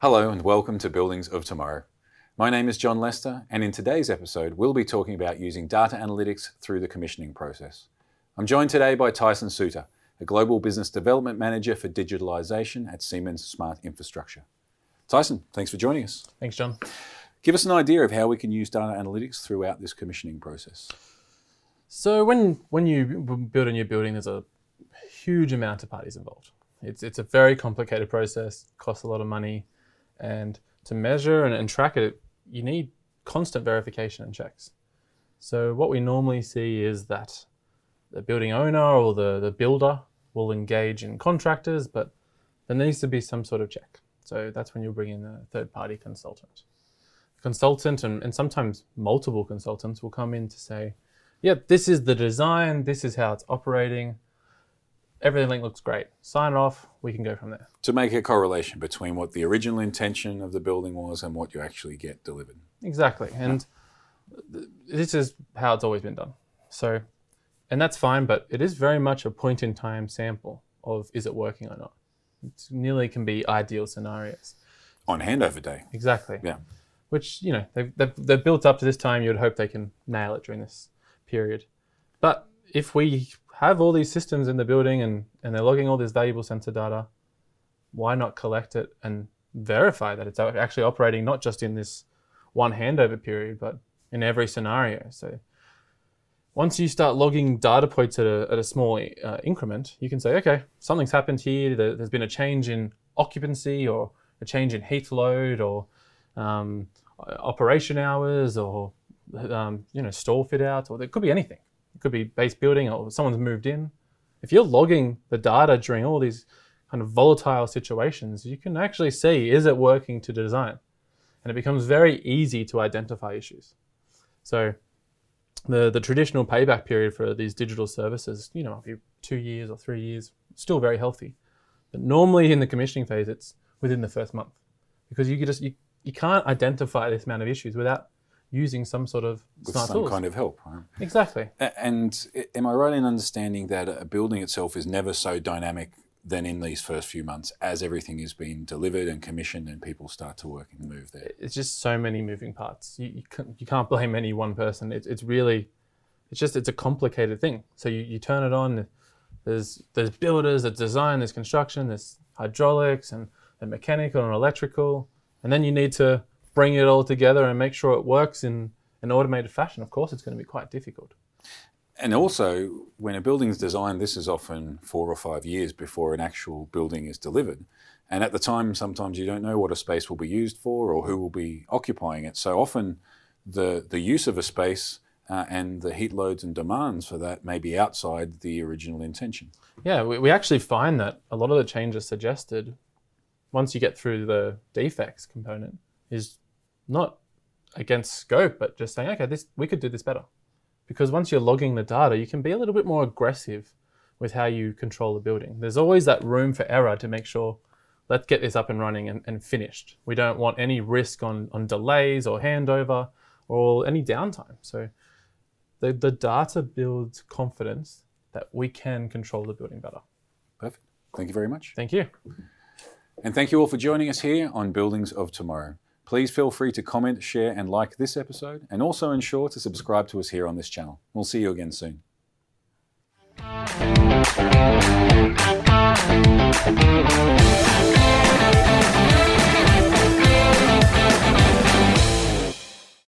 Hello and welcome to Buildings of Tomorrow. My name is John Lester, and in today's episode, we'll be talking about using data analytics through the commissioning process. I'm joined today by Tyson Soutter, a Global Business Development Manager for Digitalisation at Siemens Smart Infrastructure. Tyson, thanks for joining us. Thanks, John. Give us an idea of how we can use data analytics throughout this commissioning process. So when when you build a new building, there's a huge amount of parties involved. It's it's a very complicated process, costs a lot of money, and to measure and, and track it, you need constant verification and checks. So what we normally see is that the building owner or the, the builder will engage in contractors, but there needs to be some sort of check. So that's when you bring in a third party consultant. Consultant and, and sometimes multiple consultants will come in to say, yeah, this is the design, this is how it's operating, everything looks great. Sign it off, we can go from there. To make a correlation between what the original intention of the building was and what you actually get delivered. Exactly. And th- this is how it's always been done. So, and that's fine, but it is very much a point in time sample of is it working or not. It nearly can be ideal scenarios. On handover day. Exactly. Yeah. Which, you know, they've, they've, they've built up to this time, you'd hope they can nail it during this period. But if we have all these systems in the building and, and they're logging all this valuable sensor data, why not collect it and verify that it's actually operating not just in this one handover period, but in every scenario? So once you start logging data points at a, at a small uh, increment, you can say, okay, something's happened here. There's been a change in occupancy or a change in heat load or um, operation hours or um, you know store fit outs or there could be anything It could be base building or someone's moved in. If you're logging the data during all these kind of volatile situations, you can actually see is it working to design? And it becomes very easy to identify issues. So the, the traditional payback period for these digital services, you know, be two years or three years, still very healthy. But normally in the commissioning phase, it's within the first month because you just you, you can't identify this amount of issues without using some sort of with smart some tools. kind of help. Right? Exactly. And am I right in understanding that a building itself is never so dynamic than in these first few months as everything is being delivered and commissioned and people start to work and move there? It's just so many moving parts. You, you, can't, you can't blame any one person. It's, it's really, it's just, it's a complicated thing. So you, you turn it on, there's, there's builders, there's design, there's construction, there's hydraulics and, and mechanical and electrical. And then you need to bring it all together and make sure it works in an automated fashion, of course, it's going to be quite difficult. And also, when a building is designed, this is often four or five years before an actual building is delivered. And at the time, sometimes you don't know what a space will be used for or who will be occupying it. So often, the, the use of a space uh, and the heat loads and demands for that may be outside the original intention. Yeah, we, we actually find that a lot of the changes suggested, once you get through the defects component, is not against scope, but just saying, okay, this we could do this better. Because once you're logging the data, you can be a little bit more aggressive with how you control the building. There's always that room for error to make sure let's get this up and running and, and finished. We don't want any risk on, on delays or handover or any downtime. So the, the data builds confidence that we can control the building better. Perfect. Thank you very much. Thank you. And thank you all for joining us here on Buildings of Tomorrow. Please feel free to comment, share, and like this episode, and also ensure to subscribe to us here on this channel. We'll see you again soon.